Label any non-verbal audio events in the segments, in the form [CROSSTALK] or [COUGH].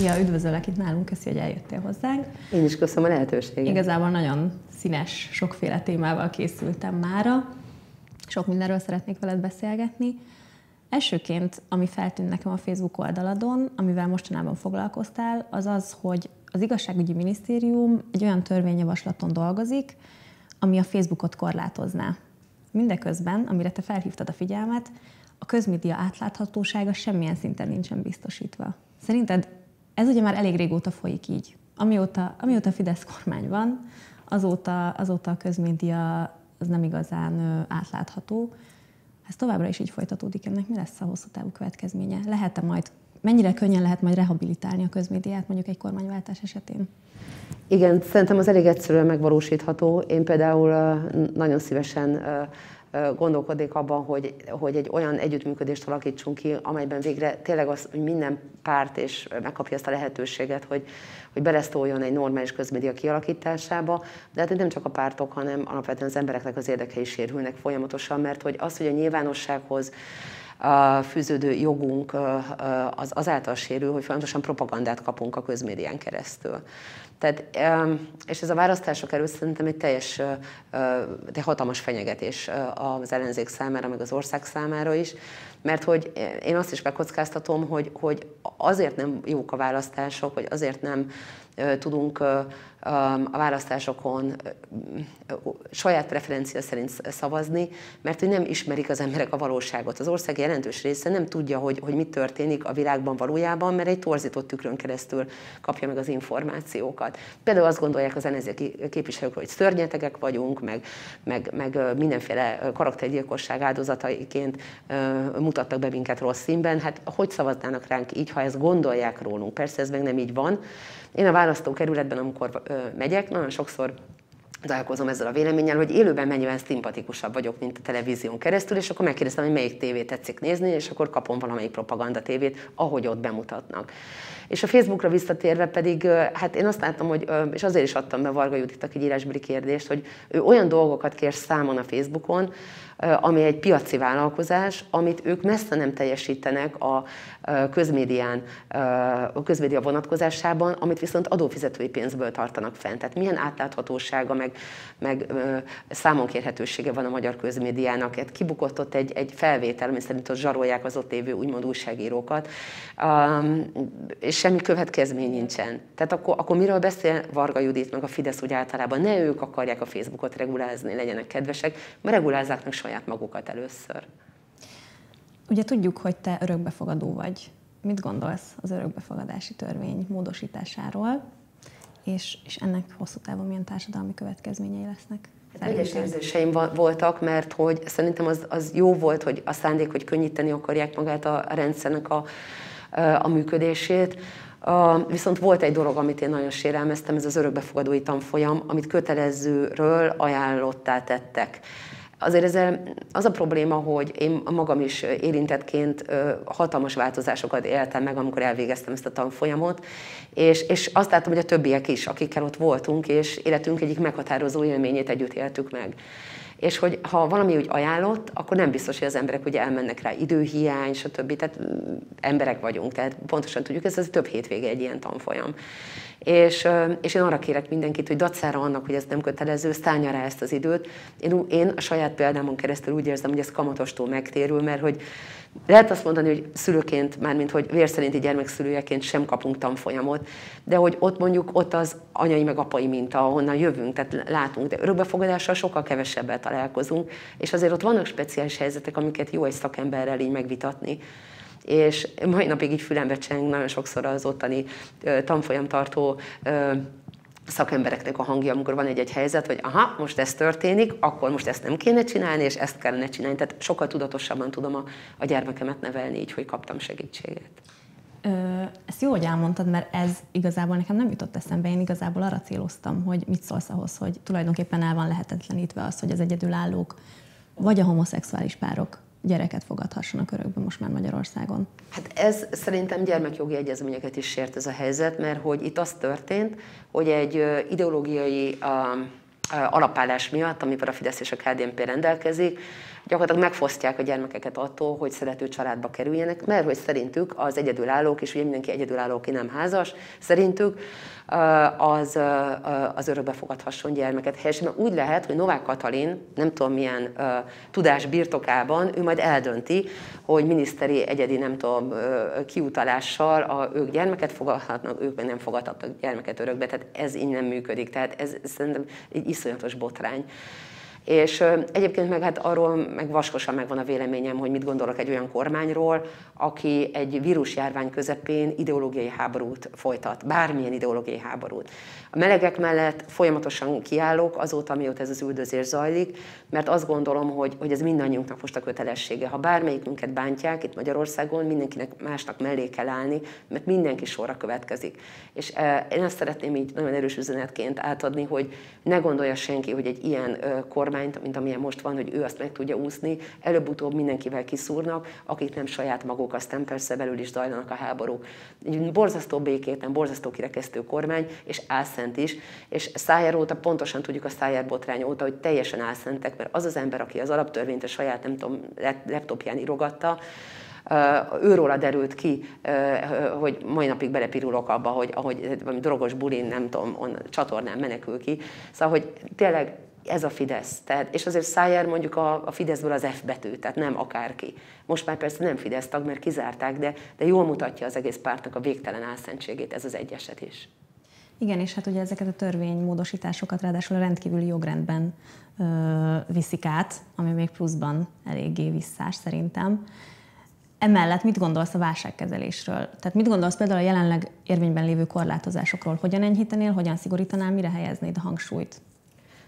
Szia, üdvözöllek itt nálunk, köszi, hogy eljöttél hozzánk. Én is köszönöm a lehetőséget. Igazából nagyon színes, sokféle témával készültem mára. Sok mindenről szeretnék veled beszélgetni. Elsőként, ami feltűnt nekem a Facebook oldaladon, amivel mostanában foglalkoztál, az az, hogy az igazságügyi minisztérium egy olyan törvényjavaslaton dolgozik, ami a Facebookot korlátozná. Mindeközben, amire te felhívtad a figyelmet, a közmédia átláthatósága semmilyen szinten nincsen biztosítva. Szerinted ez ugye már elég régóta folyik így. Amióta, amióta Fidesz kormány van, azóta, azóta a közmédia az nem igazán átlátható. Ez továbbra is így folytatódik, ennek mi lesz a hosszú távú következménye? Lehet-e majd, mennyire könnyen lehet majd rehabilitálni a közmédiát mondjuk egy kormányváltás esetén? Igen, szerintem az elég egyszerűen megvalósítható. Én például nagyon szívesen gondolkodik abban, hogy, hogy egy olyan együttműködést alakítsunk ki, amelyben végre tényleg az, hogy minden párt és megkapja ezt a lehetőséget, hogy, hogy beleszóljon egy normális közmédia kialakításába, de hát nem csak a pártok, hanem alapvetően az embereknek az érdekei sérülnek folyamatosan, mert hogy az, hogy a nyilvánossághoz fűződő jogunk az azáltal sérül, hogy folyamatosan propagandát kapunk a közmédián keresztül. Tehát, és ez a választások előtt szerintem egy teljes, egy hatalmas fenyegetés az ellenzék számára, meg az ország számára is, mert hogy én azt is bekockáztatom, hogy, hogy azért nem jók a választások, vagy azért nem tudunk a választásokon saját preferencia szerint szavazni, mert hogy nem ismerik az emberek a valóságot. Az ország jelentős része nem tudja, hogy, hogy mi történik a világban valójában, mert egy torzított tükrön keresztül kapja meg az információkat. Például azt gondolják az ellenzéki képviselők, hogy szörnyetegek vagyunk, meg, meg, meg mindenféle karaktergyilkosság áldozataiként mutattak be minket rossz színben. Hát hogy szavaznának ránk így, ha ezt gondolják rólunk? Persze ez meg nem így van. Én a választókerületben, amikor megyek, nagyon sokszor találkozom ezzel a véleménnyel, hogy élőben mennyivel szimpatikusabb vagyok, mint a televízión keresztül, és akkor megkérdeztem, hogy melyik tévét tetszik nézni, és akkor kapom valamelyik propaganda tévét, ahogy ott bemutatnak. És a Facebookra visszatérve pedig, hát én azt láttam, hogy, és azért is adtam be Varga Juditnak egy írásbeli kérdést, hogy ő olyan dolgokat kér számon a Facebookon, ami egy piaci vállalkozás, amit ők messze nem teljesítenek a közmédián, a közmédia vonatkozásában, amit viszont adófizetői pénzből tartanak fent. Tehát milyen átláthatósága, meg, meg számonkérhetősége van a magyar közmédiának. Hát kibukott ott egy, egy felvétel, ami szerint ott zsarolják az ott évő úgymond újságírókat, és semmi következmény nincsen. Tehát akkor, akkor miről beszél Varga Judit, meg a Fidesz úgy általában? Ne ők akarják a Facebookot regulázni, legyenek kedvesek, mert regulázzák meg saját magukat először. Ugye tudjuk, hogy te örökbefogadó vagy. Mit gondolsz az örökbefogadási törvény módosításáról, és, és ennek hosszú távon milyen társadalmi következményei lesznek? Hát egyes érzéseim voltak, mert hogy szerintem az, az jó volt, hogy a szándék, hogy könnyíteni akarják magát a, a rendszernek a, a működését. Uh, viszont volt egy dolog, amit én nagyon sérelmeztem, ez az örökbefogadói tanfolyam, amit kötelezőről ajánlottá tettek. Azért ezzel az a probléma, hogy én magam is érintettként hatalmas változásokat éltem meg, amikor elvégeztem ezt a tanfolyamot, és, és azt láttam, hogy a többiek is, akikkel ott voltunk, és életünk egyik meghatározó élményét együtt éltük meg. És hogy ha valami úgy ajánlott, akkor nem biztos, hogy az emberek ugye elmennek rá időhiány, stb. Tehát mm, emberek vagyunk, tehát pontosan tudjuk, ez, ez több hétvége egy ilyen tanfolyam. És, és én arra kérek mindenkit, hogy dacára annak, hogy ez nem kötelező, szállja rá ezt az időt. Én, én a saját példámon keresztül úgy érzem, hogy ez kamatostól megtérül, mert hogy lehet azt mondani, hogy szülőként, mármint hogy vérszerinti gyermekszülőjeként sem kapunk tanfolyamot, de hogy ott mondjuk ott az anyai meg apai minta, ahonnan jövünk, tehát látunk, de örökbefogadással sokkal kevesebbet találkozunk, és azért ott vannak speciális helyzetek, amiket jó egy szakemberrel így megvitatni. És mai napig így fülembe cseng nagyon sokszor az ottani tanfolyamtartó szakembereknek a hangja, amikor van egy-egy helyzet, hogy aha, most ez történik, akkor most ezt nem kéne csinálni, és ezt kellene csinálni. Tehát sokkal tudatosabban tudom a, a gyermekemet nevelni így, hogy kaptam segítséget. Ö, ezt jó, hogy elmondtad, mert ez igazából nekem nem jutott eszembe. Én igazából arra céloztam, hogy mit szólsz ahhoz, hogy tulajdonképpen el van lehetetlenítve az, hogy az egyedülállók vagy a homoszexuális párok gyereket fogadhassanak örökbe most már Magyarországon? Hát ez szerintem gyermekjogi egyezményeket is sért ez a helyzet, mert hogy itt az történt, hogy egy ideológiai alapállás miatt, amivel a Fidesz és a KDNP rendelkezik, gyakorlatilag megfosztják a gyermekeket attól, hogy szerető családba kerüljenek, mert hogy szerintük az egyedülállók, és ugye mindenki egyedülálló, aki nem házas, szerintük az, az örökbe fogadhasson gyermeket. Helyesen úgy lehet, hogy Novák Katalin, nem tudom milyen tudás birtokában, ő majd eldönti, hogy miniszteri egyedi, nem tudom, kiutalással a, ők gyermeket fogadhatnak, ők meg nem fogadhatnak gyermeket örökbe. Tehát ez így nem működik. Tehát ez szerintem egy iszonyatos botrány. És egyébként meg hát arról meg vaskosan megvan a véleményem, hogy mit gondolok egy olyan kormányról, aki egy vírusjárvány közepén ideológiai háborút folytat, bármilyen ideológiai háborút. A melegek mellett folyamatosan kiállok azóta, mióta ez az üldözés zajlik, mert azt gondolom, hogy, hogy ez mindannyiunknak most a kötelessége. Ha bármelyikünket bántják itt Magyarországon, mindenkinek másnak mellé kell állni, mert mindenki sorra következik. És én ezt szeretném így nagyon erős üzenetként átadni, hogy ne gondolja senki, hogy egy ilyen kormányt, mint amilyen most van, hogy ő azt meg tudja úszni, előbb-utóbb mindenkivel kiszúrnak, akik nem saját maguk, aztán persze belül is zajlanak a háborúk. Egy borzasztó békéten, borzasztó kirekesztő kormány, és álszent is, és Szájer óta pontosan tudjuk a Szájer botrány óta, hogy teljesen álszentek, mert az az ember, aki az alaptörvényt a saját, nem tudom, laptopján írogatta, őróla derült ki, hogy mai napig belepirulok abba, hogy ahogy drogos bulin, nem tudom, on, csatornán menekül ki. Szóval, hogy tényleg ez a Fidesz. Tehát, és azért Szájer mondjuk a, a Fideszből az F betű, tehát nem akárki. Most már persze nem Fidesz tag, mert kizárták, de, de jól mutatja az egész pártnak a végtelen álszentségét ez az egy is. Igen, és hát ugye ezeket a törvénymódosításokat ráadásul a rendkívüli jogrendben ö, viszik át, ami még pluszban eléggé visszás szerintem. Emellett mit gondolsz a válságkezelésről? Tehát mit gondolsz például a jelenleg érvényben lévő korlátozásokról? Hogyan enyhítenél, hogyan szigorítanál, mire helyeznéd a hangsúlyt?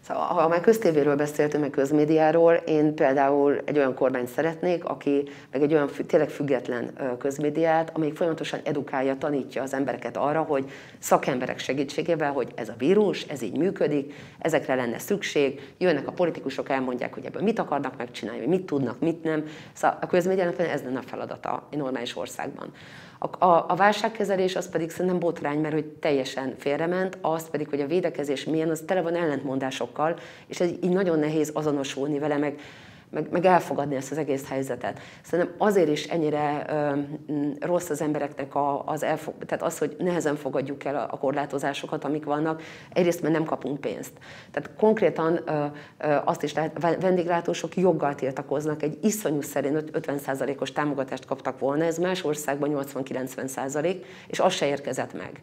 Szóval, ha már köztévéről beszéltünk, meg közmédiáról, én például egy olyan kormányt szeretnék, aki meg egy olyan tényleg független közmédiát, amelyik folyamatosan edukálja, tanítja az embereket arra, hogy szakemberek segítségével, hogy ez a vírus, ez így működik, ezekre lenne szükség, jönnek a politikusok, elmondják, hogy ebből mit akarnak megcsinálni, mit tudnak, mit nem. Szóval a közmédiának ez lenne a feladata egy normális országban. A, a, a válságkezelés az pedig szerintem botrány, mert hogy teljesen félrement, az pedig, hogy a védekezés milyen, az tele van ellentmondásokkal, és ez így nagyon nehéz azonosulni vele, meg meg, meg elfogadni ezt az egész helyzetet. Szerintem azért is ennyire ö, rossz az embereknek a, az elfog, tehát az, hogy nehezen fogadjuk el a, korlátozásokat, amik vannak, egyrészt mert nem kapunk pénzt. Tehát konkrétan ö, ö, azt is lehet, vendéglátósok joggal tiltakoznak, egy iszonyú szerint 50%-os támogatást kaptak volna, ez más országban 80-90%, és az se érkezett meg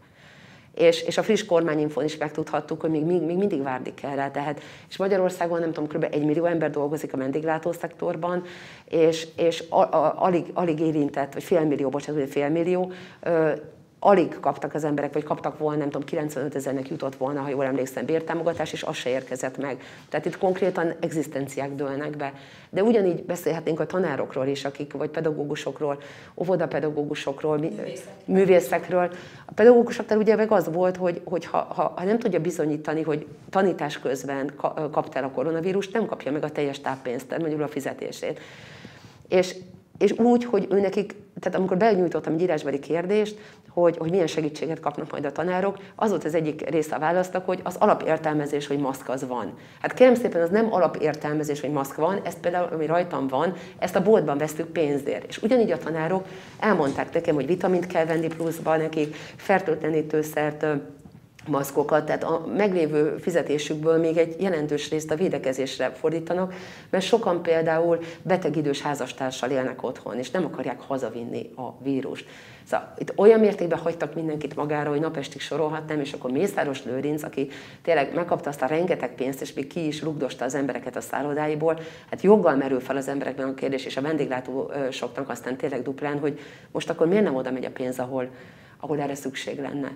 és, és a friss kormányinfon is megtudhattuk, hogy még, még, mindig várni kell rá. Tehát, és Magyarországon nem tudom, kb. egy millió ember dolgozik a vendéglátó szektorban, és, és a, a, alig, alig érintett, vagy félmillió, bocsánat, félmillió, alig kaptak az emberek, vagy kaptak volna, nem tudom, 95 ezernek jutott volna, ha jól emlékszem, bértámogatás, és az se érkezett meg. Tehát itt konkrétan egzisztenciák dőlnek be. De ugyanígy beszélhetnénk a tanárokról is, akik, vagy pedagógusokról, óvodapedagógusokról, művészekről. művészekről. A pedagógusoknál ugye meg az volt, hogy, hogy ha, ha, ha nem tudja bizonyítani, hogy tanítás közben kapta el a koronavírust, nem kapja meg a teljes táppénzt, mondjuk a fizetését. És és úgy, hogy ő nekik, tehát amikor benyújtottam egy írásbeli kérdést, hogy, hogy milyen segítséget kapnak majd a tanárok, az volt az egyik része a választak, hogy az alapértelmezés, hogy maszk az van. Hát kérem szépen, az nem alapértelmezés, hogy maszk van, ezt például, ami rajtam van, ezt a boltban vesztük pénzért. És ugyanígy a tanárok elmondták nekem, hogy vitamint kell venni pluszba nekik, fertőtlenítőszert, maszkokat, tehát a meglévő fizetésükből még egy jelentős részt a védekezésre fordítanak, mert sokan például beteg idős házastársal élnek otthon, és nem akarják hazavinni a vírust. Szóval itt olyan mértékben hagytak mindenkit magára, hogy napestig sorolhatnám, és akkor Mészáros Lőrinc, aki tényleg megkapta azt a rengeteg pénzt, és még ki is rugdosta az embereket a szállodáiból, hát joggal merül fel az emberekben a kérdés, és a vendéglátósoknak aztán tényleg duplán, hogy most akkor miért nem oda megy a pénz, ahol, ahol erre szükség lenne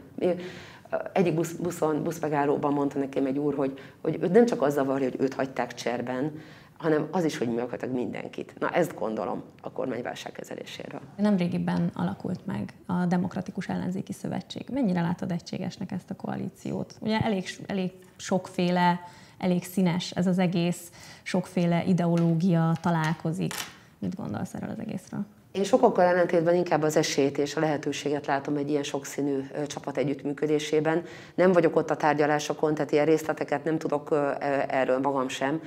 egyik busz, buszon, buszmegállóban mondta nekem egy úr, hogy, hogy őt nem csak az zavarja, hogy őt hagyták cserben, hanem az is, hogy működtek mindenkit. Na ezt gondolom a kormányválság kezeléséről. Nemrégiben alakult meg a Demokratikus Ellenzéki Szövetség. Mennyire látod egységesnek ezt a koalíciót? Ugye elég, elég sokféle, elég színes ez az egész, sokféle ideológia találkozik. Mit gondolsz erről az egészről? Én sokakkal ellentétben inkább az esélyt és a lehetőséget látom egy ilyen sokszínű csapat együttműködésében. Nem vagyok ott a tárgyalásokon, tehát ilyen részleteket nem tudok erről magam sem.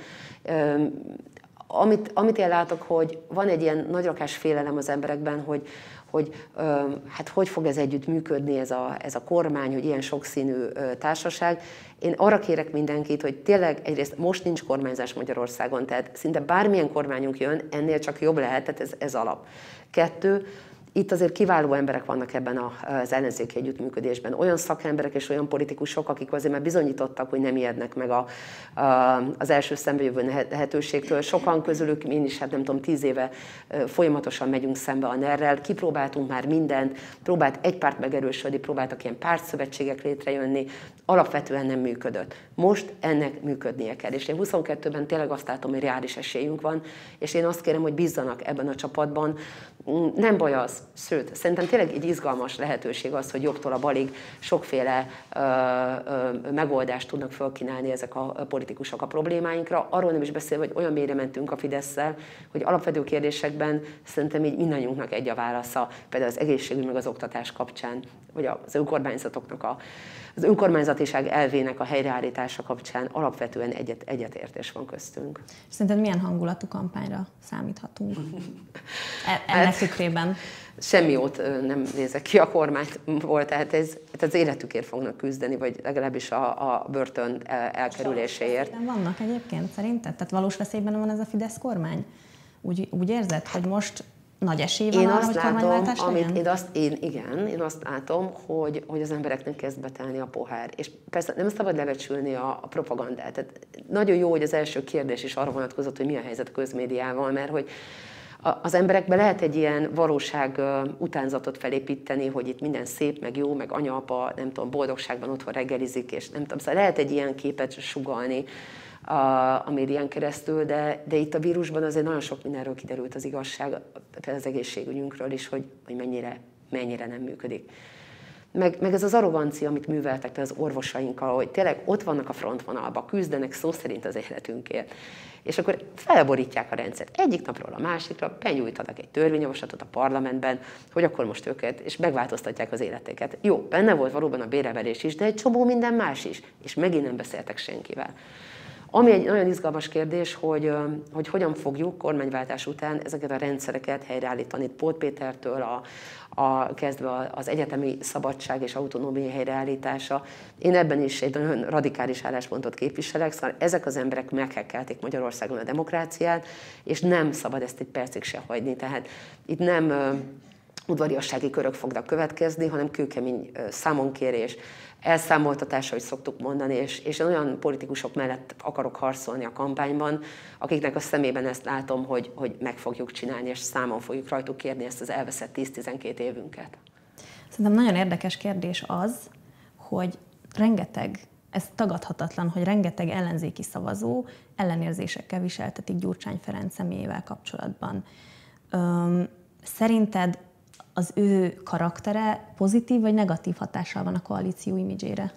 amit, amit én látok, hogy van egy ilyen nagyrakás félelem az emberekben, hogy, hogy hát hogy fog ez együtt működni ez a, ez a kormány, hogy ilyen sokszínű társaság. Én arra kérek mindenkit, hogy tényleg egyrészt most nincs kormányzás Magyarországon, tehát szinte bármilyen kormányunk jön, ennél csak jobb lehet, tehát ez, ez alap. Kettő, itt azért kiváló emberek vannak ebben az ellenzéki együttműködésben. Olyan szakemberek és olyan politikusok, akik azért már bizonyítottak, hogy nem ijednek meg a, a, az első szembejövő lehetőségtől. Sokan közülük, én is, hát nem tudom, tíz éve folyamatosan megyünk szembe a ner kipróbáltunk már mindent, próbált egy párt megerősödni, próbáltak ilyen pártszövetségek létrejönni, alapvetően nem működött. Most ennek működnie kell. És én 22-ben tényleg azt látom, hogy reális esélyünk van, és én azt kérem, hogy bízzanak ebben a csapatban. Nem baj az, sőt, szerintem tényleg egy izgalmas lehetőség az, hogy jobbtól a balig sokféle ö, ö, megoldást tudnak felkínálni ezek a politikusok a problémáinkra. Arról nem is beszélve, hogy olyan mélyre mentünk a Fidesz-szel, hogy alapvető kérdésekben szerintem így mindannyiunknak egy a válasza, például az egészségügy meg az oktatás kapcsán, vagy az önkormányzatoknak a az önkormányzatiság elvének a helyreállítása kapcsán alapvetően egyet, egyetértés van köztünk. Szerinted milyen hangulatú kampányra számíthatunk e- ennek hát, tükrében? Semmi jót nem nézek ki a volt, tehát ez, hát az életükért fognak küzdeni, vagy legalábbis a, a börtön elkerüléséért. Vannak egyébként szerinted? Tehát valós veszélyben van ez a Fidesz kormány? Úgy, úgy érzed, hogy most nagy esély van én arra, azt hogy látom, amit én azt, én, igen, én azt látom, hogy, hogy az embereknek kezd betelni a pohár. És persze nem szabad levecsülni a, a propagandát. Tehát nagyon jó, hogy az első kérdés is arra vonatkozott, hogy mi a helyzet a közmédiával, mert hogy az emberekbe lehet egy ilyen valóság utánzatot felépíteni, hogy itt minden szép, meg jó, meg anya, apa, nem tudom, boldogságban otthon reggelizik, és nem tudom, szóval lehet egy ilyen képet sugalni, a, a médián keresztül, de, de itt a vírusban azért nagyon sok mindenről kiderült az igazság, például az egészségügyünkről is, hogy, hogy mennyire, mennyire nem működik. Meg, meg ez az arrogancia, amit műveltek az orvosainkkal, hogy tényleg ott vannak a frontvonalban, küzdenek szó szerint az életünkért. És akkor felborítják a rendszert. Egyik napról a másikra benyújtanak egy törvényjavaslatot a parlamentben, hogy akkor most őket, és megváltoztatják az életeket. Jó, benne volt valóban a bérevelés is, de egy csomó minden más is. És megint nem beszéltek senkivel. Ami egy nagyon izgalmas kérdés, hogy, hogy hogyan fogjuk kormányváltás után ezeket a rendszereket helyreállítani. Pót Pétertől a, a, kezdve az egyetemi szabadság és autonómia helyreállítása. Én ebben is egy nagyon radikális álláspontot képviselek, szóval ezek az emberek meghekkelték Magyarországon a demokráciát, és nem szabad ezt egy percig se hagyni. Tehát itt nem udvariassági körök fognak következni, hanem kőkemény számonkérés, elszámoltatás, hogy szoktuk mondani, és, és olyan politikusok mellett akarok harcolni a kampányban, akiknek a szemében ezt látom, hogy, hogy meg fogjuk csinálni, és számon fogjuk rajtuk kérni ezt az elveszett 10-12 évünket. Szerintem nagyon érdekes kérdés az, hogy rengeteg, ez tagadhatatlan, hogy rengeteg ellenzéki szavazó ellenérzésekkel viseltetik Gyurcsány Ferenc személyével kapcsolatban. Öm, szerinted az ő karaktere pozitív vagy negatív hatással van a koalíció imidzsére?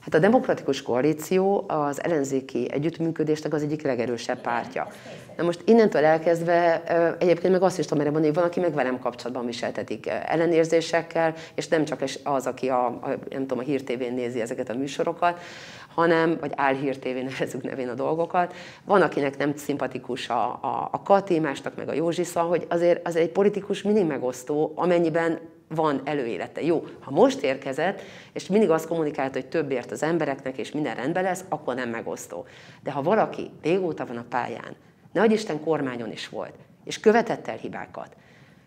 Hát a demokratikus koalíció az ellenzéki együttműködésnek az egyik legerősebb pártja. Na most innentől elkezdve egyébként meg azt is tudom erre mondani, hogy van, aki meg velem kapcsolatban viseltetik ellenérzésekkel, és nem csak az, aki a, a nem tudom, a Hír TV-n nézi ezeket a műsorokat, hanem, vagy álhír tévé nevezük nevén a dolgokat. Van, akinek nem szimpatikus a, a, a Kati, másnak meg a Józsisza, hogy azért, azért egy politikus mindig megosztó, amennyiben van előélete. Jó, ha most érkezett, és mindig azt kommunikált, hogy többért az embereknek, és minden rendben lesz, akkor nem megosztó. De ha valaki régóta van a pályán, nagy Isten kormányon is volt, és követett el hibákat,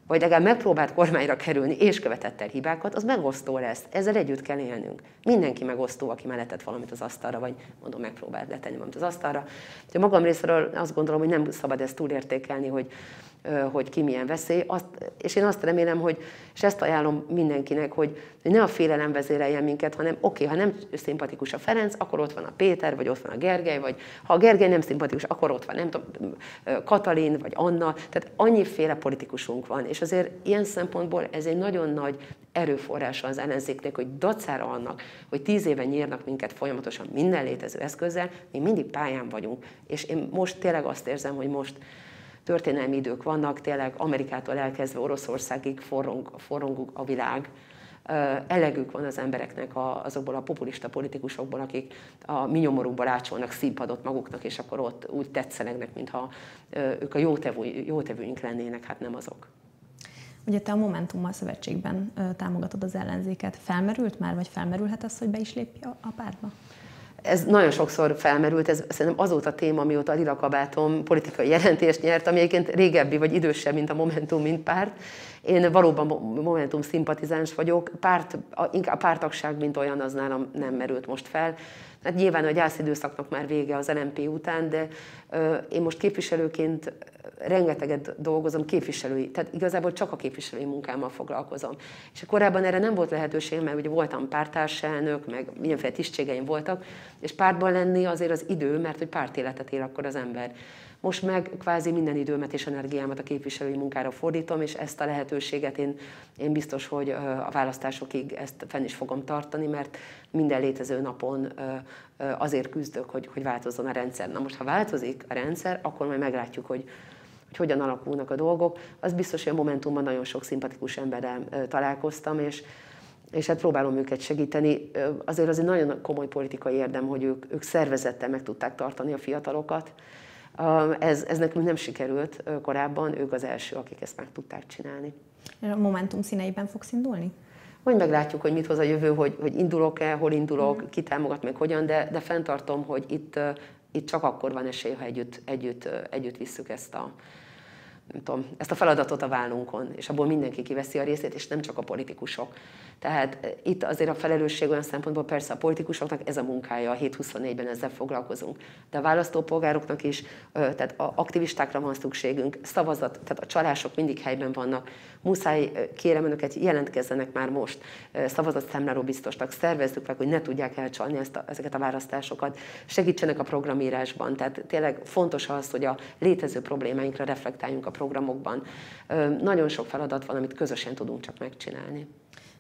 vagy legalább megpróbált kormányra kerülni, és követett el hibákat, az megosztó lesz. Ezzel együtt kell élnünk. Mindenki megosztó, aki mellettett valamit az asztalra, vagy mondom, megpróbált letenni valamit az asztalra. A magam részéről azt gondolom, hogy nem szabad ezt túlértékelni, hogy hogy ki milyen veszély. Azt, és én azt remélem, hogy, és ezt ajánlom mindenkinek, hogy, hogy ne a félelem vezéreljen minket, hanem oké, okay, ha nem szimpatikus a Ferenc, akkor ott van a Péter, vagy ott van a Gergely, vagy ha a Gergely nem szimpatikus, akkor ott van, nem tudom, Katalin, vagy Anna. Tehát annyiféle politikusunk van, és azért ilyen szempontból ez egy nagyon nagy erőforrása az ellenzéknek, hogy dacára annak, hogy tíz éve nyírnak minket folyamatosan minden létező eszközzel, mi mindig pályán vagyunk. És én most tényleg azt érzem, hogy most történelmi idők vannak, tényleg Amerikától elkezdve Oroszországig forrong, forrong a világ, elegük van az embereknek azokból a populista politikusokból, akik a mi nyomorukból ácsolnak színpadot maguknak, és akkor ott úgy tetszelegnek, mintha ők a jótevő, jótevőink lennének, hát nem azok. Ugye te a Momentummal szövetségben támogatod az ellenzéket. Felmerült már, vagy felmerülhet az, hogy be is lépj a pártba? Ez nagyon sokszor felmerült, ez szerintem azóta téma, amióta a Lila Kabátom politikai jelentést nyert, ami egyébként régebbi vagy idősebb, mint a Momentum, mint párt. Én valóban Momentum szimpatizáns vagyok, párt, inkább pártagság, mint olyan, az nálam nem merült most fel. Hát nyilván a gyászidőszaknak már vége az LMP után, de ö, én most képviselőként rengeteget dolgozom képviselői, tehát igazából csak a képviselői munkámmal foglalkozom. És korábban erre nem volt lehetőség, mert ugye voltam pártárselnök, meg mindenféle tisztségeim voltak, és pártban lenni azért az idő, mert hogy pártéletet él akkor az ember. Most meg kvázi minden időmet és energiámat a képviselői munkára fordítom, és ezt a lehetőséget én, én biztos, hogy a választásokig ezt fenn is fogom tartani, mert minden létező napon azért küzdök, hogy, hogy változzon a rendszer. Na most, ha változik a rendszer, akkor majd meglátjuk, hogy, hogy hogyan alakulnak a dolgok. Az biztos, hogy a Momentumban nagyon sok szimpatikus emberrel találkoztam, és, és hát próbálom őket segíteni. Azért az egy nagyon komoly politikai érdem, hogy ők, ők szervezettel meg tudták tartani a fiatalokat. Ez, ez nekünk nem sikerült korábban, ők az első, akik ezt meg tudták csinálni. A Momentum színeiben fogsz indulni? Majd meglátjuk, hogy mit hoz a jövő, hogy, hogy indulok-e, hol indulok, mm. ki támogat meg hogyan, de, de fenntartom, hogy itt, itt csak akkor van esély, ha együtt, együtt, együtt visszük ezt a, nem tudom, ezt a feladatot a vállunkon, és abból mindenki kiveszi a részét, és nem csak a politikusok. Tehát eh, itt azért a felelősség olyan szempontból persze a politikusoknak ez a munkája, a 7-24-ben ezzel foglalkozunk. De a választópolgároknak is, tehát a aktivistákra van szükségünk, szavazat, tehát a csalások mindig helyben vannak. Muszáj, kérem önöket, jelentkezzenek már most szavazatszámláló biztosnak, szervezzük meg, hogy ne tudják elcsalni ezt a, ezeket a választásokat, segítsenek a programírásban. Tehát tényleg fontos az, hogy a létező problémáinkra reflektáljunk a programokban. Nagyon sok feladat van, amit közösen tudunk csak megcsinálni.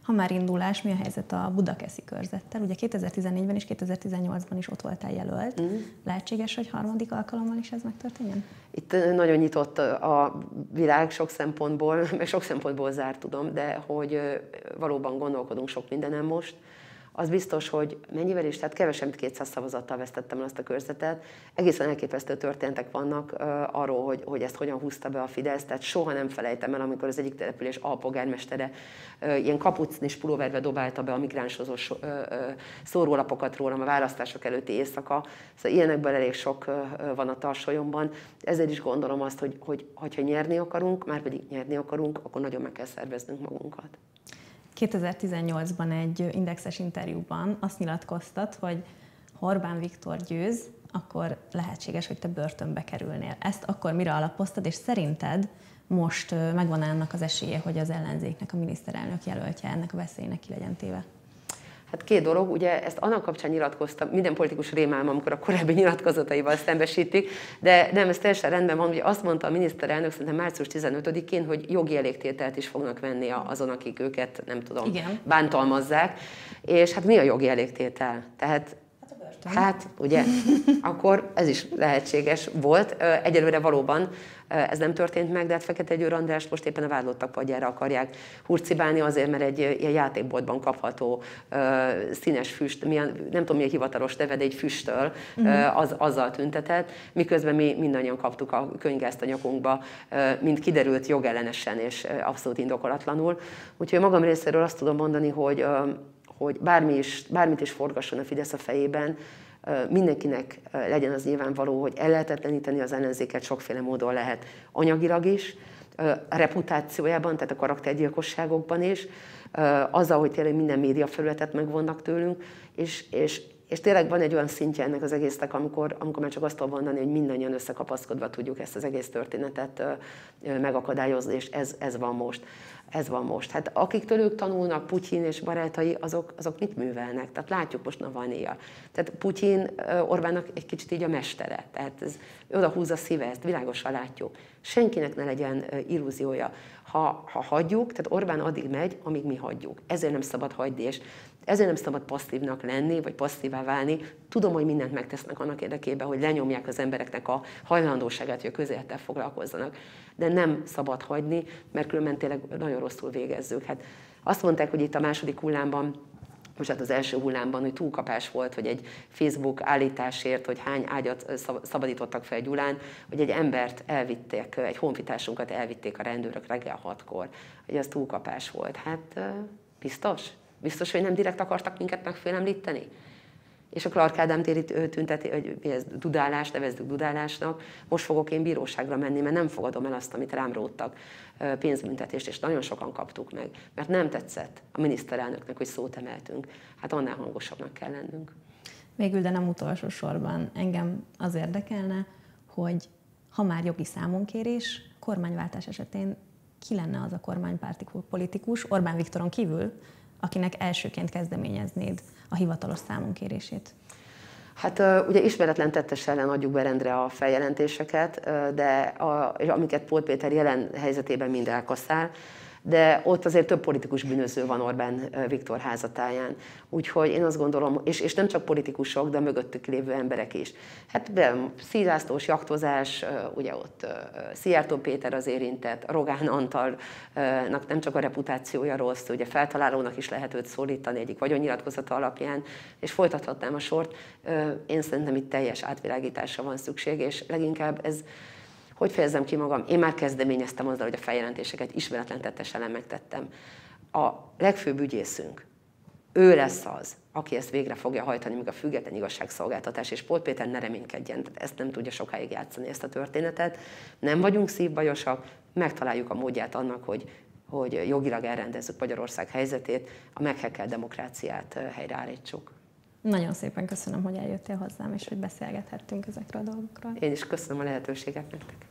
Ha már indulás, mi a helyzet a Budakeszi körzettel? Ugye 2014-ben és 2018-ban is ott voltál jelölt. Mm. Lehetséges, hogy harmadik alkalommal is ez megtörténjen? Itt nagyon nyitott a világ sok szempontból, [LAUGHS] meg sok szempontból zárt tudom, de hogy valóban gondolkodunk sok mindenem most az biztos, hogy mennyivel is, tehát kevesebb, mint 200 szavazattal vesztettem el azt a körzetet. Egészen elképesztő történtek vannak uh, arról, hogy, hogy ezt hogyan húzta be a Fidesz, tehát soha nem felejtem el, amikor az egyik település alpolgármestere uh, ilyen kapucnis pulóverbe dobálta be a migránsozó uh, uh, szórólapokat rólam a választások előtti éjszaka. Szóval ilyenekből elég sok uh, van a tarsolyomban. Ezért is gondolom azt, hogy, hogy ha nyerni akarunk, már pedig nyerni akarunk, akkor nagyon meg kell szerveznünk magunkat. 2018-ban egy indexes interjúban azt nyilatkoztat, hogy ha Orbán Viktor győz, akkor lehetséges, hogy te börtönbe kerülnél. Ezt akkor mire alapoztad, és szerinted most megvan ennek az esélye, hogy az ellenzéknek a miniszterelnök jelöltje ennek a veszélynek ki legyen téve? Hát két dolog, ugye ezt annak kapcsán nyilatkoztam, minden politikus rémálom, amikor a korábbi nyilatkozataival szembesítik, de nem, ez teljesen rendben van, hogy azt mondta a miniszterelnök szerintem március 15-én, hogy jogi elégtételt is fognak venni azon, akik őket, nem tudom, Igen. bántalmazzák. És hát mi a jogi elégtétel? Tehát Hát, ugye, akkor ez is lehetséges volt. Egyelőre valóban ez nem történt meg, de hát Fekete Győr Andrást most éppen a vádlottak padjára akarják hurcibálni azért, mert egy ilyen játékboltban kapható színes füst, milyen, nem tudom mi a hivatalos neve, de egy füsttől uh, az, azzal tüntetett, miközben mi mindannyian kaptuk a könygázt a nyakunkba, mint kiderült jogellenesen és abszolút indokolatlanul. Úgyhogy magam részéről azt tudom mondani, hogy hogy bármi is, bármit is forgasson a Fidesz a fejében, mindenkinek legyen az nyilvánvaló, hogy ellehetetleníteni az ellenzéket sokféle módon lehet. Anyagilag is, a reputációjában, tehát a karaktergyilkosságokban is, azzal, hogy tényleg minden média felületet megvonnak tőlünk, és, és, és tényleg van egy olyan szintje ennek az egésznek, amikor, amikor már csak azt tudom mondani, hogy mindannyian összekapaszkodva tudjuk ezt az egész történetet megakadályozni, és ez, ez van most ez van most. Hát akiktől ők tanulnak, Putyin és barátai, azok, azok mit művelnek? Tehát látjuk most Navalnyja. Tehát Putyin Orbánnak egy kicsit így a mestere. Tehát ez, oda húzza szíve, ezt világosan látjuk. Senkinek ne legyen illúziója. Ha, ha hagyjuk, tehát Orbán addig megy, amíg mi hagyjuk. Ezért nem szabad hagyni, és ezért nem szabad passzívnak lenni, vagy passzívá válni. Tudom, hogy mindent megtesznek annak érdekében, hogy lenyomják az embereknek a hajlandóságát, hogy a közélettel foglalkozzanak. De nem szabad hagyni, mert különben tényleg nagyon rosszul végezzük. Hát Azt mondták, hogy itt a második hullámban most hát az első hullámban, hogy túlkapás volt, hogy egy Facebook állításért, hogy hány ágyat szabadítottak fel Gyulán, hogy egy embert elvitték, egy honfitársunkat elvitték a rendőrök reggel hatkor, hogy az túlkapás volt. Hát biztos? Biztos, hogy nem direkt akartak minket megfélemlíteni? És a Clark Ádám téri tünteti, hogy ez dudálás, nevezzük dudálásnak, most fogok én bíróságra menni, mert nem fogadom el azt, amit rám róttak pénzbüntetést, és nagyon sokan kaptuk meg, mert nem tetszett a miniszterelnöknek, hogy szót emeltünk. Hát annál hangosabbnak kell lennünk. Végül, de nem utolsó sorban engem az érdekelne, hogy ha már jogi számonkérés, kormányváltás esetén ki lenne az a kormánypárti politikus, Orbán Viktoron kívül, akinek elsőként kezdeményeznéd a hivatalos számonkérését? Hát ugye ismeretlen tettes ellen adjuk be rendre a feljelentéseket, de a, amiket Pót Péter jelen helyzetében mind elkaszál, de ott azért több politikus bűnöző van Orbán Viktor házatáján. Úgyhogy én azt gondolom, és, és nem csak politikusok, de a mögöttük lévő emberek is. Hát szízásztós jaktozás, ugye ott Szijjártó Péter az érintett, Rogán Antalnak nem csak a reputációja rossz, ugye feltalálónak is lehet őt szólítani egyik vagyonnyilatkozata alapján, és folytathatnám a sort. Én szerintem itt teljes átvilágításra van szükség, és leginkább ez hogy fejezzem ki magam? Én már kezdeményeztem azzal, hogy a feljelentéseket ismeretlen tettes ellen megtettem. A legfőbb ügyészünk, ő lesz az, aki ezt végre fogja hajtani, míg a független igazságszolgáltatás, és Polt Péter ne reménykedjen, tehát ezt nem tudja sokáig játszani, ezt a történetet. Nem vagyunk szívbajosak, megtaláljuk a módját annak, hogy, hogy jogilag elrendezzük Magyarország helyzetét, a meghekkel demokráciát helyreállítsuk. Nagyon szépen köszönöm, hogy eljöttél hozzám, és hogy beszélgethettünk ezekről a dolgokról. Én is köszönöm a lehetőséget nektek.